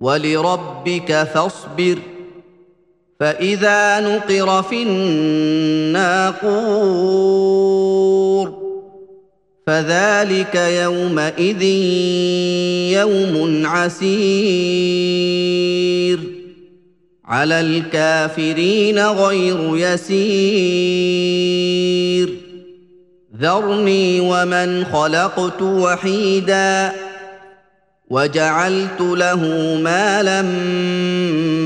ولربك فاصبر فإذا نقر في الناقور فذلك يومئذ يوم عسير على الكافرين غير يسير ذرني ومن خلقت وحيدا وجعلت له مالا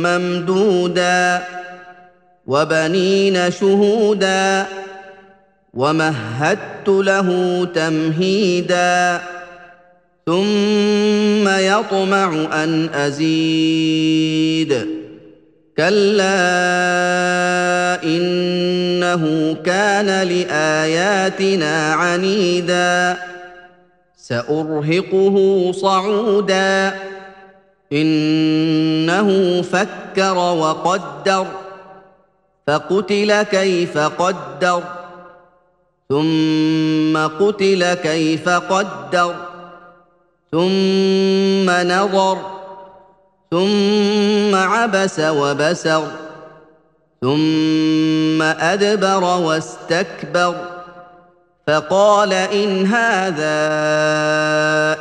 ممدودا وبنين شهودا ومهدت له تمهيدا ثم يطمع أن أزيد كلا إنه كان لآياتنا عنيدا سأرهقه صعودا. إنه فكر وقدر فقتل كيف قدر ثم قتل كيف قدر ثم نظر ثم عبس وبسر ثم أدبر واستكبر. فقال إن هذا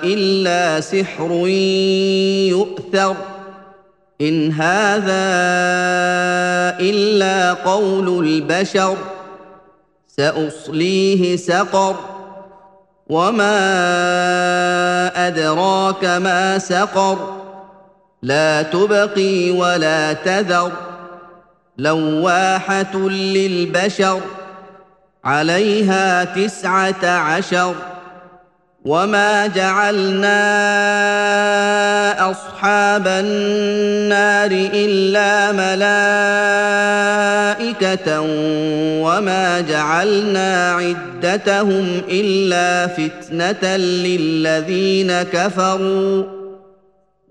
إلا سحر يؤثر إن هذا إلا قول البشر سأصليه سقر وما أدراك ما سقر لا تبقي ولا تذر لواحة للبشر عليها تسعة عشر وما جعلنا أصحاب النار إلا ملائكة وما جعلنا عدتهم إلا فتنة للذين كفروا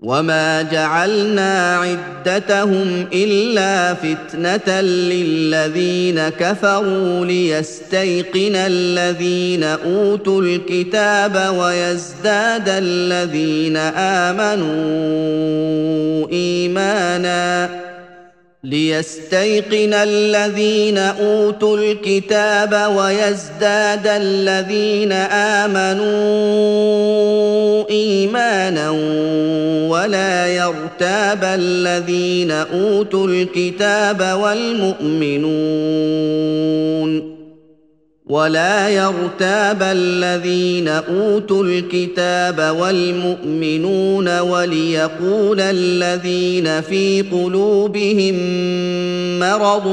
وما جعلنا عدتهم الا فتنه للذين كفروا ليستيقن الذين اوتوا الكتاب ويزداد الذين امنوا ايمانا ليستيقن الذين اوتوا الكتاب ويزداد الذين امنوا ايمانا ولا يرتاب الذين أوتوا الكتاب والمؤمنون ولا يرتاب الذين أوتوا الكتاب والمؤمنون وليقول الذين في قلوبهم مرض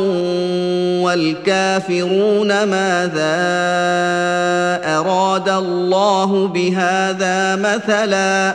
والكافرون ماذا أراد الله بهذا مثلا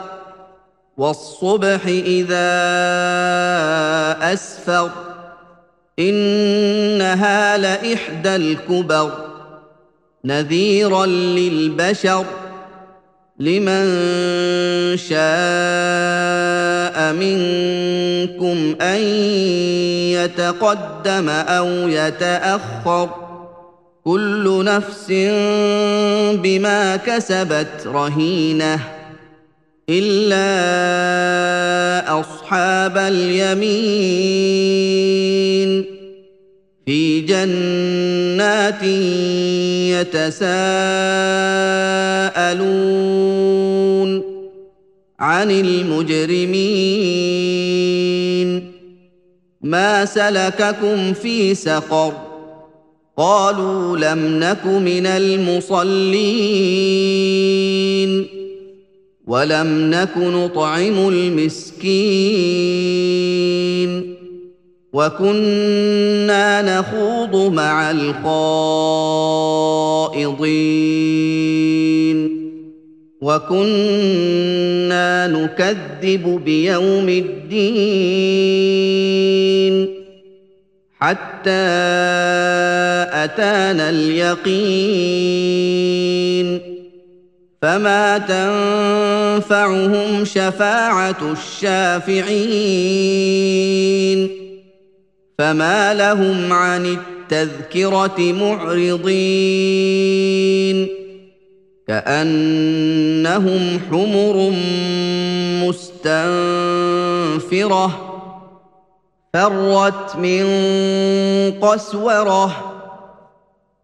والصبح إذا أسفر إنها لإحدى الكبر. نذيرا للبشر لمن شاء منكم أن يتقدم أو يتأخر. كل نفس بما كسبت رهينة. إلا أصحاب اليمين. في جنات يتساءلون عن المجرمين. ما سلككم في سقر؟ قالوا لم نك من المصلين. ولم نك نطعم المسكين وكنا نخوض مع الخائضين وكنا نكذب بيوم الدين حتى اتانا اليقين فما تنفعهم شفاعه الشافعين فما لهم عن التذكره معرضين كانهم حمر مستنفره فرت من قسوره